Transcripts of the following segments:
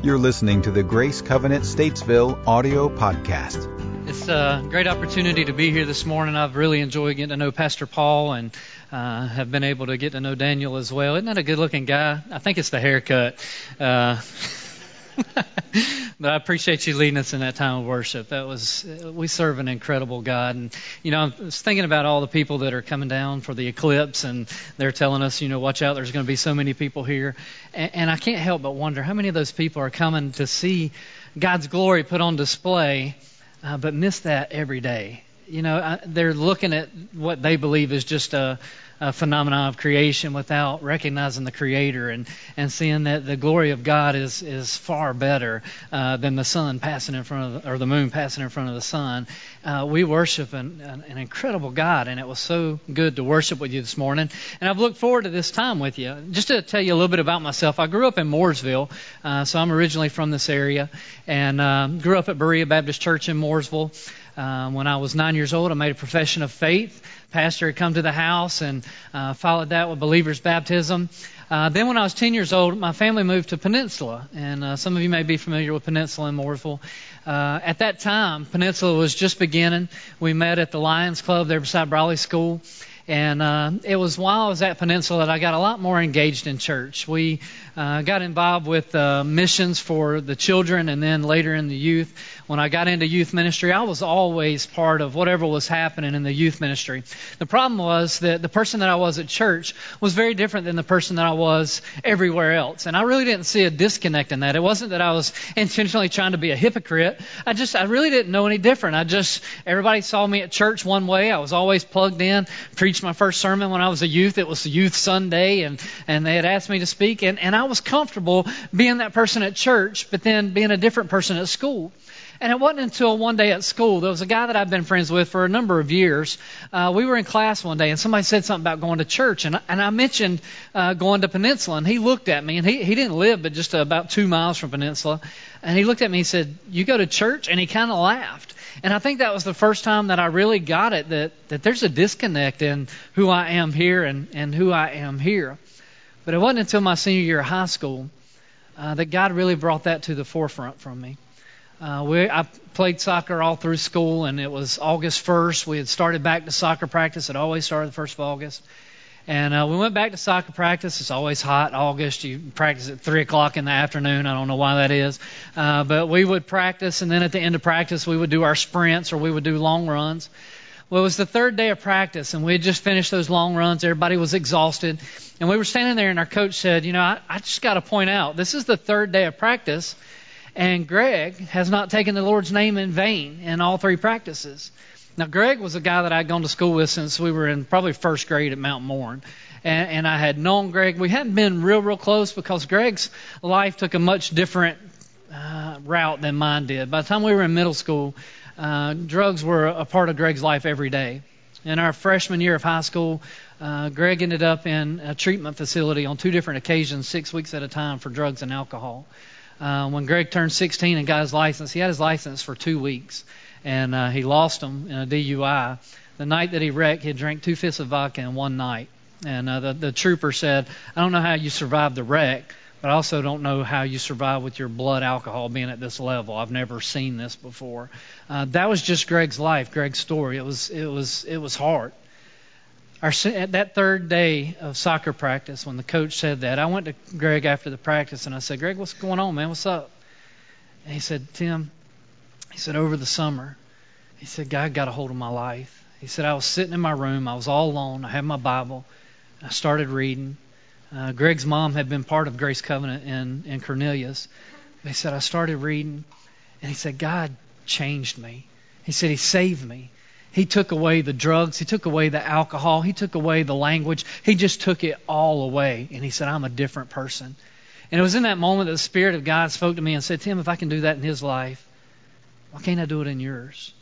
You're listening to the Grace Covenant Statesville audio podcast. It's a great opportunity to be here this morning. I've really enjoyed getting to know Pastor Paul and uh, have been able to get to know Daniel as well. Isn't that a good looking guy? I think it's the haircut. Uh, but I appreciate you leading us in that time of worship. That was we serve an incredible God, and you know I was thinking about all the people that are coming down for the eclipse, and they're telling us, you know, watch out, there's going to be so many people here, and, and I can't help but wonder how many of those people are coming to see God's glory put on display, uh, but miss that every day. You know, I, they're looking at what they believe is just a uh, phenomenon of creation without recognizing the Creator and, and seeing that the glory of God is, is far better uh, than the sun passing in front of the, or the moon passing in front of the sun. Uh, we worship an, an, an, incredible God, and it was so good to worship with you this morning. And I've looked forward to this time with you. Just to tell you a little bit about myself, I grew up in Mooresville, uh, so I'm originally from this area, and um, grew up at Berea Baptist Church in Mooresville. Um, when I was nine years old, I made a profession of faith. Pastor had come to the house and uh, followed that with believer's baptism. Uh, then, when I was 10 years old, my family moved to Peninsula, and uh, some of you may be familiar with Peninsula in Mooresville. Uh, at that time, Peninsula was just beginning. We met at the Lions Club there beside Brawley School, and uh, it was while I was at Peninsula that I got a lot more engaged in church. We uh, got involved with uh, missions for the children and then later in the youth. When I got into youth ministry, I was always part of whatever was happening in the youth ministry. The problem was that the person that I was at church was very different than the person that I was everywhere else. And I really didn't see a disconnect in that. It wasn't that I was intentionally trying to be a hypocrite. I just, I really didn't know any different. I just, everybody saw me at church one way. I was always plugged in, preached my first sermon when I was a youth. It was Youth Sunday, and, and they had asked me to speak, and, and I was comfortable being that person at church, but then being a different person at school. And it wasn't until one day at school, there was a guy that I've been friends with for a number of years. Uh, we were in class one day, and somebody said something about going to church, and, and I mentioned uh, going to Peninsula, and he looked at me, and he, he didn't live but just about two miles from Peninsula, and he looked at me and said, "You go to church?" And he kind of laughed. And I think that was the first time that I really got it that, that there's a disconnect in who I am here and, and who I am here. But it wasn't until my senior year of high school uh, that God really brought that to the forefront from me. Uh, we, I played soccer all through school, and it was August 1st. We had started back to soccer practice. It always started the 1st of August. And uh, we went back to soccer practice. It's always hot August. You practice at 3 o'clock in the afternoon. I don't know why that is. Uh, but we would practice, and then at the end of practice, we would do our sprints or we would do long runs. Well, it was the third day of practice, and we had just finished those long runs. Everybody was exhausted. And we were standing there, and our coach said, You know, I, I just got to point out, this is the third day of practice, and Greg has not taken the Lord's name in vain in all three practices. Now, Greg was a guy that I'd gone to school with since we were in probably first grade at Mount Mourne. And, and I had known Greg. We hadn't been real, real close because Greg's life took a much different uh, route than mine did. By the time we were in middle school, uh, drugs were a part of Greg's life every day. In our freshman year of high school, uh, Greg ended up in a treatment facility on two different occasions, six weeks at a time, for drugs and alcohol. Uh, when Greg turned 16 and got his license, he had his license for two weeks and uh, he lost him in a DUI. The night that he wrecked, he drank two fifths of vodka in one night. And uh, the, the trooper said, I don't know how you survived the wreck, but I also don't know how you survive with your blood alcohol being at this level. I've never seen this before. Uh, that was just Greg's life, Greg's story. It was it was it was hard. Our, at that third day of soccer practice, when the coach said that, I went to Greg after the practice and I said, Greg, what's going on, man? What's up? And he said, Tim, he said, over the summer, he said, God got a hold of my life. He said, I was sitting in my room. I was all alone. I had my Bible. I started reading. Uh, Greg's mom had been part of Grace Covenant in, in Cornelius. He said, I started reading, and he said, God changed me. He said, He saved me. He took away the drugs. He took away the alcohol. He took away the language. He just took it all away. And he said, I'm a different person. And it was in that moment that the Spirit of God spoke to me and said, Tim, if I can do that in his life, why can't I do it in yours?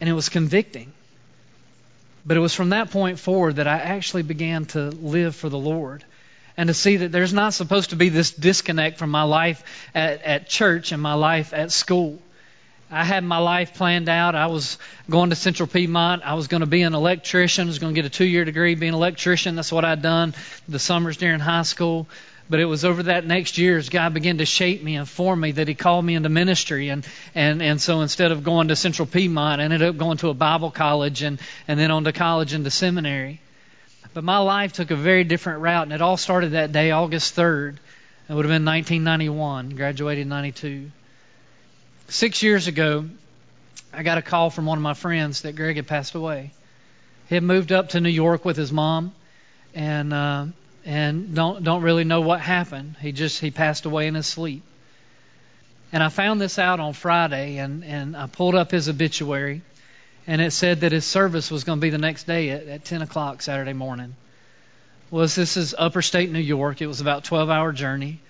And it was convicting. But it was from that point forward that I actually began to live for the Lord and to see that there's not supposed to be this disconnect from my life at, at church and my life at school. I had my life planned out. I was going to Central Piedmont. I was going to be an electrician. I was going to get a two year degree being an electrician. That's what I'd done the summers during high school. But it was over that next year as God began to shape me and form me that He called me into ministry. And, and, and so instead of going to Central Piedmont, I ended up going to a Bible college and, and then on to college and to seminary. But my life took a very different route, and it all started that day, August 3rd. It would have been 1991, graduated in 92. Six years ago, I got a call from one of my friends that Greg had passed away. He had moved up to New York with his mom, and uh, and don't don't really know what happened. He just he passed away in his sleep. And I found this out on Friday, and and I pulled up his obituary, and it said that his service was going to be the next day at, at 10 o'clock Saturday morning. Well, this is upper state New York. It was about a 12 hour journey.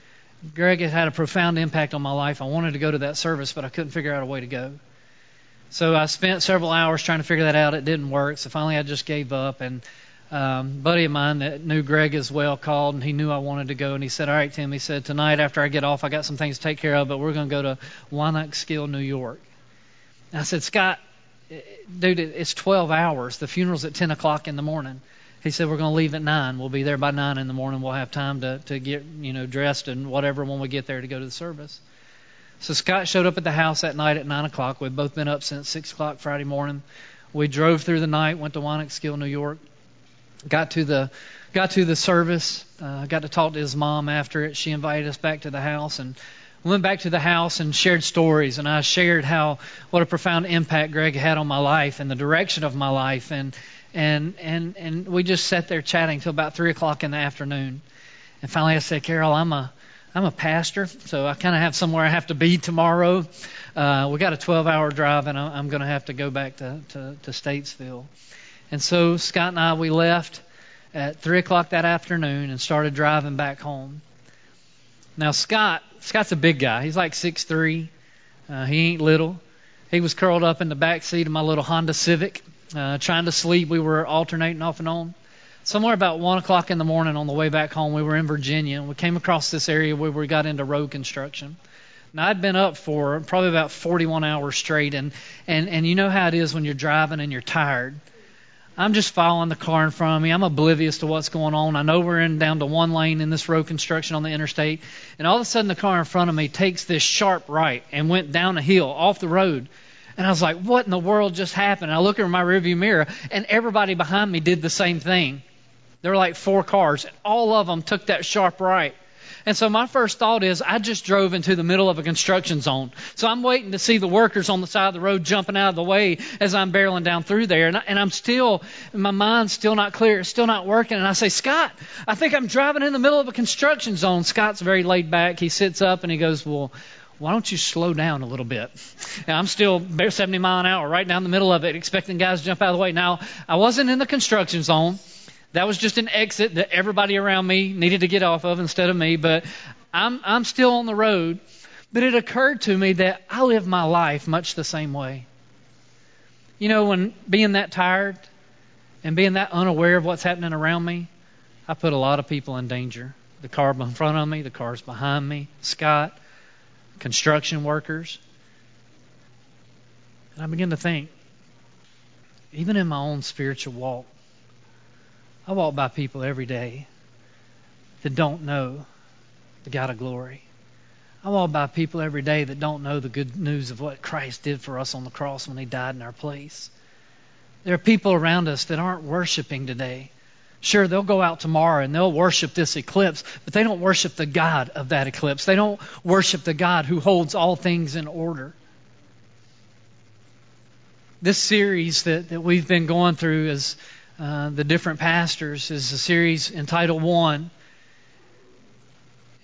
Greg had had a profound impact on my life. I wanted to go to that service, but I couldn't figure out a way to go. So I spent several hours trying to figure that out. It didn't work. So finally I just gave up. And um, buddy of mine that knew Greg as well called, and he knew I wanted to go. And he said, "All right, Tim." He said, "Tonight after I get off, I got some things to take care of, but we're going to go to Wynantskill, New York." And I said, "Scott, dude, it's 12 hours. The funeral's at 10 o'clock in the morning." He said, "We're going to leave at nine. We'll be there by nine in the morning. We'll have time to to get you know dressed and whatever when we get there to go to the service." So Scott showed up at the house that night at nine o'clock. We'd both been up since six o'clock Friday morning. We drove through the night, went to Wynantskill, New York got to the got to the service. Uh, got to talk to his mom after it. She invited us back to the house and went back to the house and shared stories. And I shared how what a profound impact Greg had on my life and the direction of my life. And and and and we just sat there chatting till about three o'clock in the afternoon. And finally, I said, Carol, I'm a I'm a pastor, so I kind of have somewhere I have to be tomorrow. Uh, we got a 12-hour drive, and I'm going to have to go back to, to, to Statesville. And so Scott and I, we left at 3 o'clock that afternoon and started driving back home. Now, Scott, Scott's a big guy. He's like 6'3. Uh, he ain't little. He was curled up in the back seat of my little Honda Civic, uh, trying to sleep. We were alternating off and on. Somewhere about 1 o'clock in the morning on the way back home, we were in Virginia. And we came across this area where we got into road construction. Now I'd been up for probably about 41 hours straight, and and and you know how it is when you're driving and you're tired. I'm just following the car in front of me. I'm oblivious to what's going on. I know we're in down to one lane in this road construction on the interstate. And all of a sudden, the car in front of me takes this sharp right and went down a hill off the road. And I was like, what in the world just happened? And I look in my rearview mirror, and everybody behind me did the same thing. There were like four cars, and all of them took that sharp right. And so my first thought is, I just drove into the middle of a construction zone. So I'm waiting to see the workers on the side of the road jumping out of the way as I'm barreling down through there. And, I, and I'm still, my mind's still not clear. It's still not working. And I say, Scott, I think I'm driving in the middle of a construction zone. Scott's very laid back. He sits up and he goes, well, why don't you slow down a little bit? I'm still 70 mile an hour right down the middle of it, expecting guys to jump out of the way. Now, I wasn't in the construction zone. That was just an exit that everybody around me needed to get off of instead of me, but I'm, I'm still on the road. But it occurred to me that I live my life much the same way. You know, when being that tired and being that unaware of what's happening around me, I put a lot of people in danger. The car in front of me, the cars behind me, Scott, construction workers. And I begin to think, even in my own spiritual walk, I walk by people every day that don't know the God of glory. I walk by people every day that don't know the good news of what Christ did for us on the cross when He died in our place. There are people around us that aren't worshiping today. Sure, they'll go out tomorrow and they'll worship this eclipse, but they don't worship the God of that eclipse. They don't worship the God who holds all things in order. This series that, that we've been going through is uh, the different pastors is a series entitled One.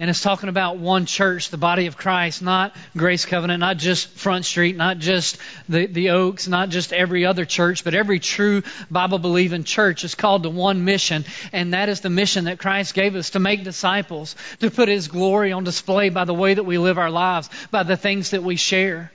And it's talking about one church, the body of Christ, not Grace Covenant, not just Front Street, not just the, the Oaks, not just every other church, but every true Bible believing church is called to one mission. And that is the mission that Christ gave us to make disciples, to put His glory on display by the way that we live our lives, by the things that we share.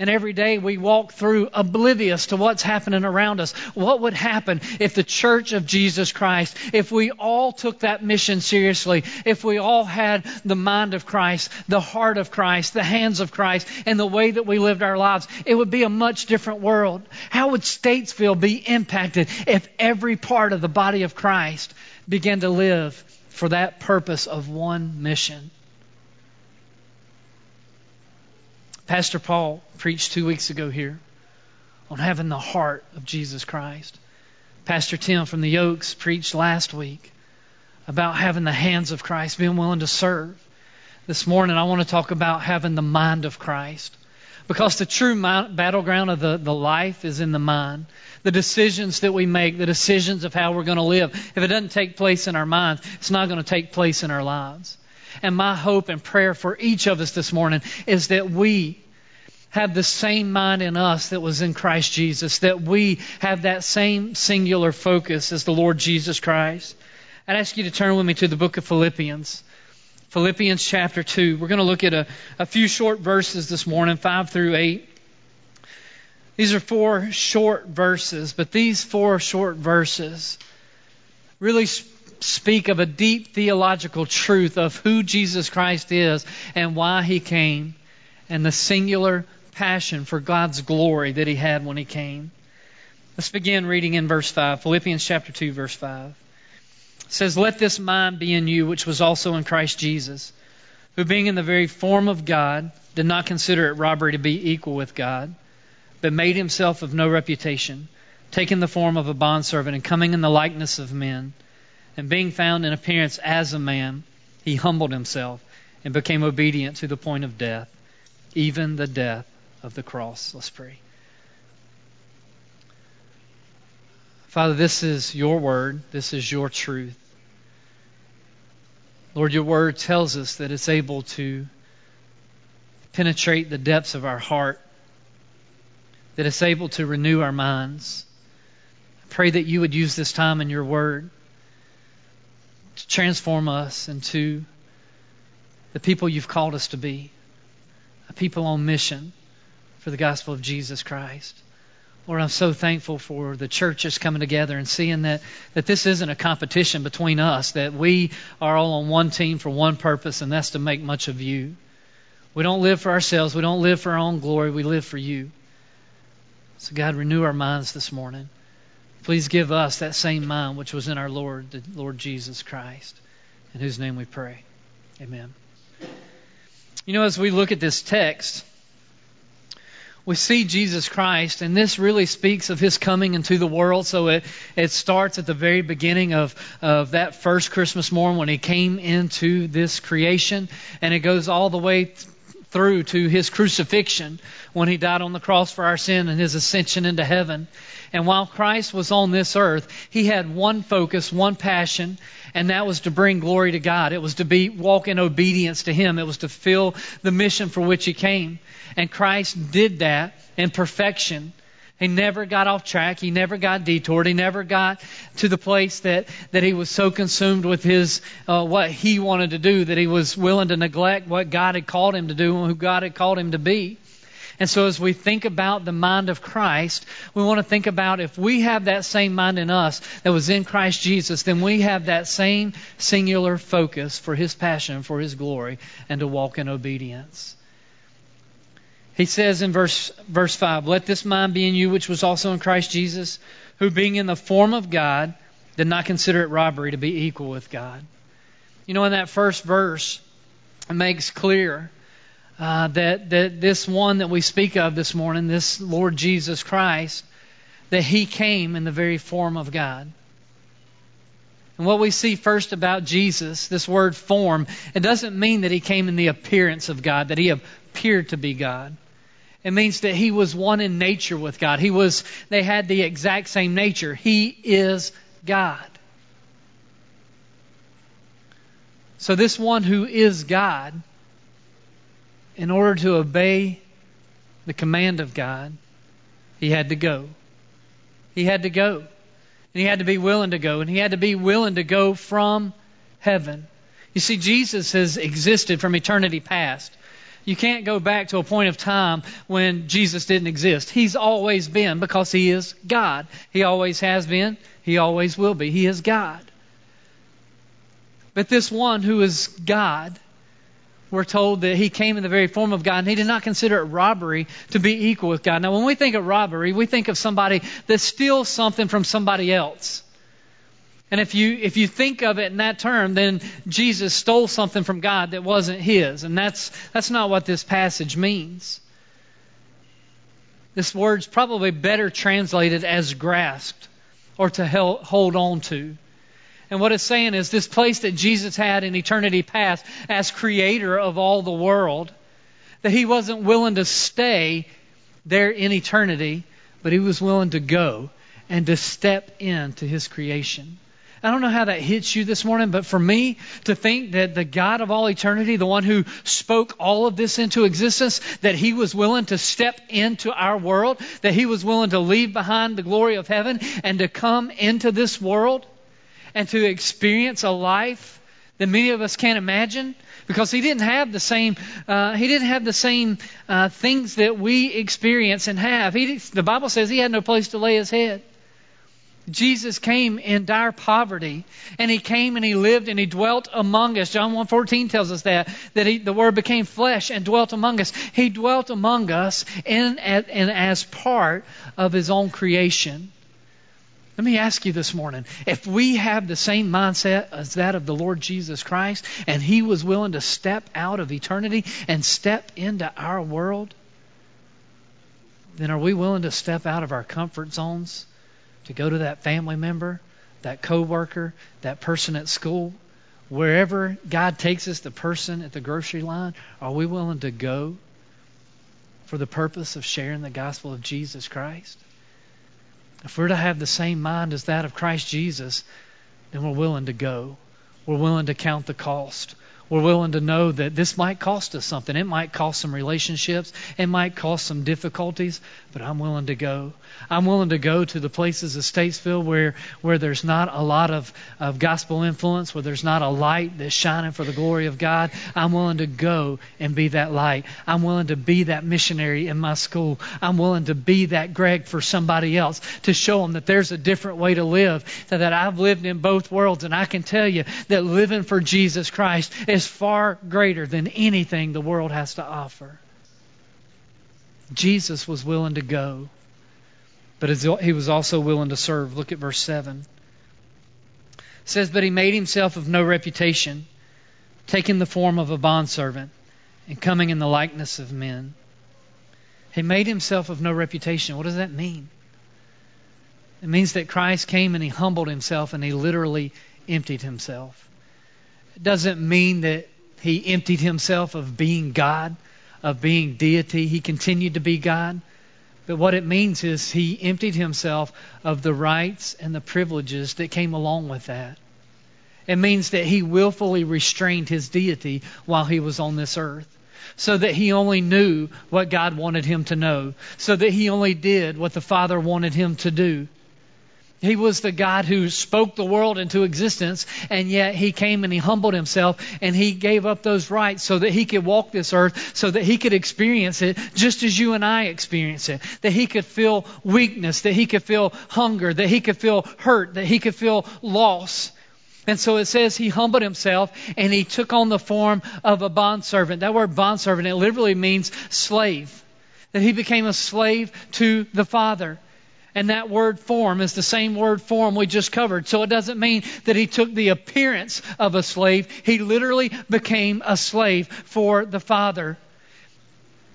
And every day we walk through oblivious to what's happening around us. What would happen if the church of Jesus Christ, if we all took that mission seriously, if we all had the mind of Christ, the heart of Christ, the hands of Christ, and the way that we lived our lives, it would be a much different world. How would Statesville be impacted if every part of the body of Christ began to live for that purpose of one mission. Pastor Paul preached two weeks ago here on having the heart of Jesus Christ. Pastor Tim from the Oaks preached last week about having the hands of Christ, being willing to serve. This morning, I want to talk about having the mind of Christ. Because the true mind, battleground of the, the life is in the mind. The decisions that we make, the decisions of how we're going to live. If it doesn't take place in our minds, it's not going to take place in our lives. And my hope and prayer for each of us this morning is that we have the same mind in us that was in Christ Jesus, that we have that same singular focus as the Lord Jesus Christ. I'd ask you to turn with me to the book of Philippians. Philippians chapter 2. We're going to look at a, a few short verses this morning, 5 through 8. These are four short verses, but these four short verses really speak of a deep theological truth of who Jesus Christ is and why he came and the singular passion for God's glory that he had when he came. Let's begin reading in verse 5, Philippians chapter 2, verse 5. It says, Let this mind be in you, which was also in Christ Jesus, who being in the very form of God, did not consider it robbery to be equal with God, but made himself of no reputation, taking the form of a bondservant, and coming in the likeness of men, and being found in appearance as a man, he humbled himself and became obedient to the point of death, even the death of the cross. Let's pray. Father, this is your word. This is your truth. Lord, your word tells us that it's able to penetrate the depths of our heart, that it's able to renew our minds. I pray that you would use this time in your word transform us into the people you've called us to be, a people on mission for the gospel of Jesus Christ. Lord, I'm so thankful for the churches coming together and seeing that, that this isn't a competition between us, that we are all on one team for one purpose, and that's to make much of you. We don't live for ourselves. We don't live for our own glory. We live for you. So, God, renew our minds this morning. Please give us that same mind which was in our Lord, the Lord Jesus Christ, in whose name we pray. Amen. You know, as we look at this text, we see Jesus Christ, and this really speaks of his coming into the world. So it, it starts at the very beginning of, of that first Christmas morn when he came into this creation, and it goes all the way through to his crucifixion when he died on the cross for our sin and his ascension into heaven. And while Christ was on this earth, he had one focus, one passion, and that was to bring glory to God. It was to be walk in obedience to him. It was to fill the mission for which he came. And Christ did that in perfection. He never got off track. He never got detoured. He never got to the place that, that he was so consumed with his uh, what he wanted to do that he was willing to neglect what God had called him to do and who God had called him to be. And so as we think about the mind of Christ, we want to think about if we have that same mind in us that was in Christ Jesus, then we have that same singular focus for his passion, for his glory, and to walk in obedience. He says in verse, verse 5, Let this mind be in you which was also in Christ Jesus, who being in the form of God, did not consider it robbery to be equal with God. You know, in that first verse, it makes clear uh, that, that this one that we speak of this morning, this Lord Jesus Christ, that he came in the very form of God. And what we see first about Jesus, this word form, it doesn't mean that he came in the appearance of God, that he appeared to be God. It means that he was one in nature with God. He was they had the exact same nature. He is God. So this one who is God in order to obey the command of God, he had to go. He had to go. And he had to be willing to go. And he had to be willing to go from heaven. You see, Jesus has existed from eternity past. You can't go back to a point of time when Jesus didn't exist. He's always been because He is God. He always has been. He always will be. He is God. But this one who is God, we're told that he came in the very form of God, and he did not consider it robbery to be equal with God. Now, when we think of robbery, we think of somebody that steals something from somebody else. And if you if you think of it in that term, then Jesus stole something from God that wasn't his, and that's that's not what this passage means. This word's probably better translated as grasped or to hold on to. And what it's saying is this place that Jesus had in eternity past as creator of all the world, that he wasn't willing to stay there in eternity, but he was willing to go and to step into his creation. I don't know how that hits you this morning, but for me to think that the God of all eternity, the one who spoke all of this into existence, that he was willing to step into our world, that he was willing to leave behind the glory of heaven and to come into this world, and to experience a life that many of us can't imagine because he didn't have the same uh, he didn't have the same uh, things that we experience and have. He, the Bible says he had no place to lay his head. Jesus came in dire poverty, and he came and he lived and he dwelt among us. John 1:14 tells us that that he, the Word became flesh and dwelt among us. He dwelt among us in and as part of his own creation. Let me ask you this morning if we have the same mindset as that of the Lord Jesus Christ, and He was willing to step out of eternity and step into our world, then are we willing to step out of our comfort zones to go to that family member, that coworker, that person at school, wherever God takes us, the person at the grocery line, are we willing to go for the purpose of sharing the gospel of Jesus Christ? If we're to have the same mind as that of Christ Jesus, then we're willing to go. We're willing to count the cost we're willing to know that this might cost us something. It might cost some relationships. It might cost some difficulties, but I'm willing to go. I'm willing to go to the places of Statesville where, where there's not a lot of, of gospel influence, where there's not a light that's shining for the glory of God. I'm willing to go and be that light. I'm willing to be that missionary in my school. I'm willing to be that Greg for somebody else to show them that there's a different way to live, so that I've lived in both worlds, and I can tell you that living for Jesus Christ is is far greater than anything the world has to offer. Jesus was willing to go, but he was also willing to serve. Look at verse 7. It says, But he made himself of no reputation, taking the form of a bondservant and coming in the likeness of men. He made himself of no reputation. What does that mean? It means that Christ came and he humbled himself and he literally emptied himself. Doesn't mean that he emptied himself of being God, of being deity. He continued to be God. But what it means is he emptied himself of the rights and the privileges that came along with that. It means that he willfully restrained his deity while he was on this earth so that he only knew what God wanted him to know, so that he only did what the Father wanted him to do. He was the God who spoke the world into existence, and yet he came and he humbled himself and he gave up those rights so that he could walk this earth, so that he could experience it just as you and I experience it. That he could feel weakness, that he could feel hunger, that he could feel hurt, that he could feel loss. And so it says he humbled himself and he took on the form of a bondservant. That word bondservant, it literally means slave. That he became a slave to the Father. And that word form is the same word form we just covered. So it doesn't mean that he took the appearance of a slave. He literally became a slave for the Father.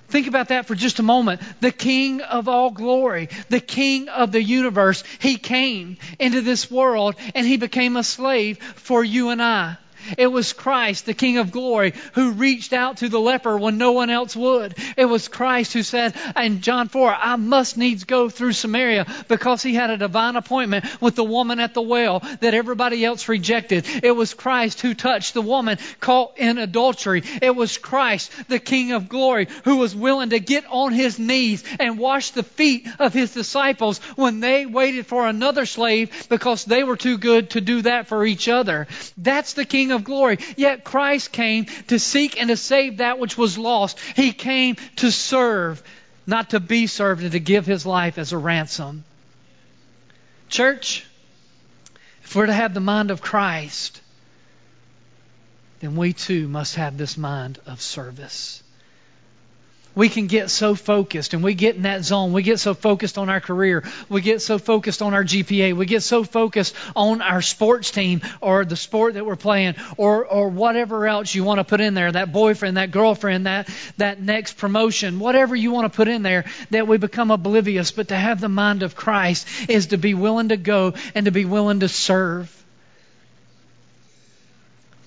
Think about that for just a moment. The King of all glory, the King of the universe, he came into this world and he became a slave for you and I. It was Christ, the King of glory, who reached out to the leper when no one else would. It was Christ who said in John 4, I must needs go through Samaria because he had a divine appointment with the woman at the well that everybody else rejected. It was Christ who touched the woman caught in adultery. It was Christ, the King of glory, who was willing to get on his knees and wash the feet of his disciples when they waited for another slave because they were too good to do that for each other. That's the King of glory. Yet Christ came to seek and to save that which was lost. He came to serve, not to be served, and to give his life as a ransom. Church, if we're to have the mind of Christ, then we too must have this mind of service. We can get so focused and we get in that zone. We get so focused on our career. We get so focused on our GPA. We get so focused on our sports team or the sport that we're playing or, or whatever else you want to put in there, that boyfriend, that girlfriend, that, that next promotion, whatever you want to put in there, that we become oblivious. But to have the mind of Christ is to be willing to go and to be willing to serve.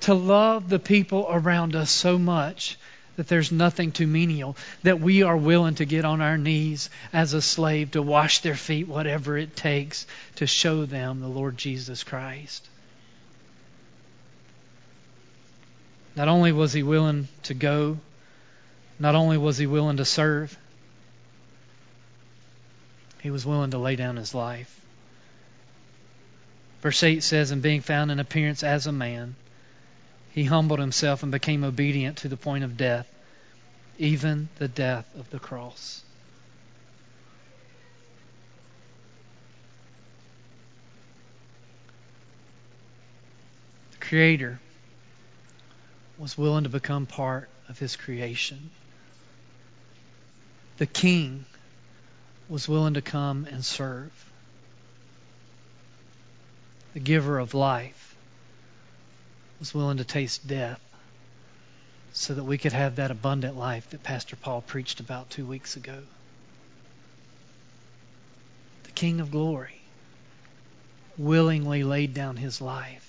To love the people around us so much that there's nothing too menial, that we are willing to get on our knees as a slave to wash their feet, whatever it takes to show them the Lord Jesus Christ. Not only was he willing to go, not only was he willing to serve, he was willing to lay down his life. Verse 8 says, And being found in appearance as a man, he humbled himself and became obedient to the point of death, even the death of the cross. The Creator was willing to become part of His creation. The King was willing to come and serve. The giver of life was willing to taste death so that we could have that abundant life that Pastor Paul preached about two weeks ago. The King of glory willingly laid down his life.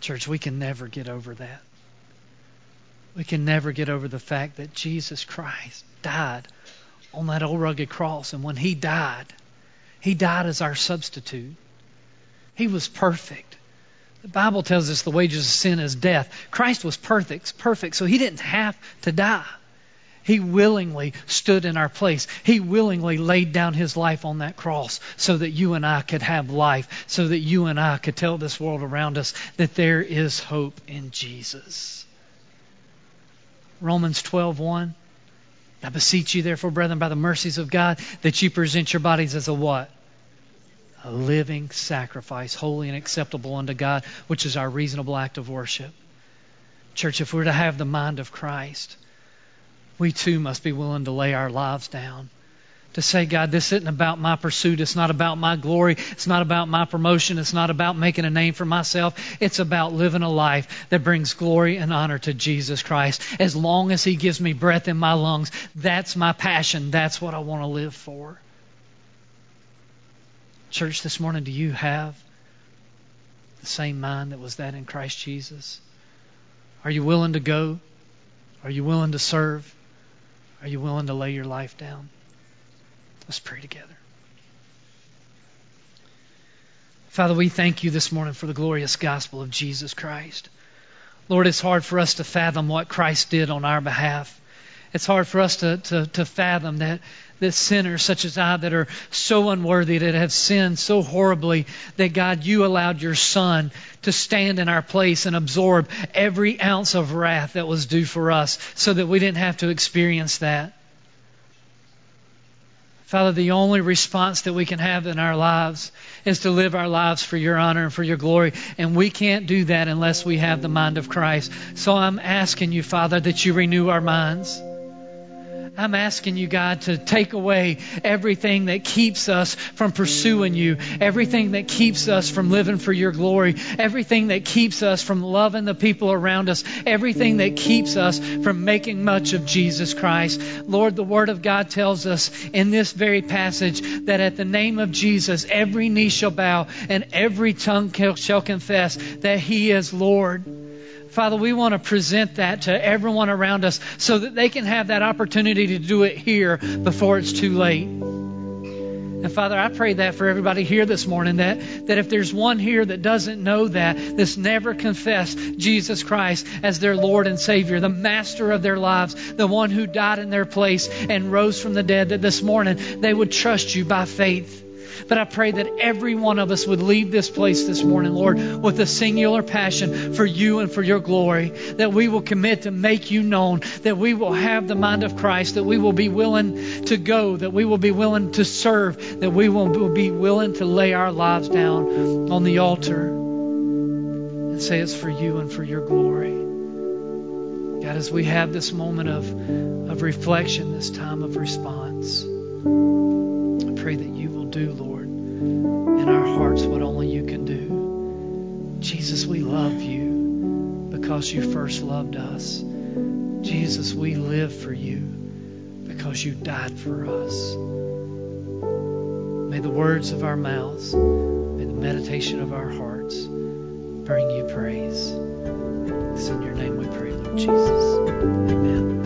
Church, we can never get over that. We can never get over the fact that Jesus Christ died on that old rugged cross. And when he died, he died as our substitute. He was perfect. The Bible tells us the wages of sin is death. Christ was perfect, perfect, so he didn't have to die. He willingly stood in our place. He willingly laid down his life on that cross so that you and I could have life, so that you and I could tell this world around us that there is hope in Jesus. Romans 12:1 I beseech you therefore brethren by the mercies of God that you present your bodies as a what? A living sacrifice, holy and acceptable unto God, which is our reasonable act of worship. Church, if we're to have the mind of Christ, we too must be willing to lay our lives down. To say, God, this isn't about my pursuit. It's not about my glory. It's not about my promotion. It's not about making a name for myself. It's about living a life that brings glory and honor to Jesus Christ. As long as He gives me breath in my lungs, that's my passion. That's what I want to live for. Church, this morning, do you have the same mind that was that in Christ Jesus? Are you willing to go? Are you willing to serve? Are you willing to lay your life down? Let's pray together. Father, we thank you this morning for the glorious gospel of Jesus Christ. Lord, it's hard for us to fathom what Christ did on our behalf. It's hard for us to, to, to fathom that that sinners such as I that are so unworthy, that have sinned so horribly, that God, you allowed your Son to stand in our place and absorb every ounce of wrath that was due for us so that we didn't have to experience that. Father, the only response that we can have in our lives is to live our lives for your honor and for your glory. And we can't do that unless we have the mind of Christ. So I'm asking you, Father, that you renew our minds. I'm asking you, God, to take away everything that keeps us from pursuing you, everything that keeps us from living for your glory, everything that keeps us from loving the people around us, everything that keeps us from making much of Jesus Christ. Lord, the Word of God tells us in this very passage that at the name of Jesus, every knee shall bow and every tongue shall confess that He is Lord. Father, we want to present that to everyone around us so that they can have that opportunity to do it here before it's too late. And Father, I pray that for everybody here this morning, that, that if there's one here that doesn't know that, that's never confessed Jesus Christ as their Lord and Savior, the master of their lives, the one who died in their place and rose from the dead, that this morning they would trust you by faith. But I pray that every one of us would leave this place this morning, Lord, with a singular passion for you and for your glory, that we will commit to make you known, that we will have the mind of Christ, that we will be willing to go, that we will be willing to serve, that we will be willing to lay our lives down on the altar and say it's for you and for your glory. God, as we have this moment of, of reflection, this time of response, I pray that you do, Lord, in our hearts what only you can do. Jesus, we love you because you first loved us. Jesus, we live for you because you died for us. May the words of our mouths, may the meditation of our hearts bring you praise. It's in your name we pray, Lord Jesus. Amen.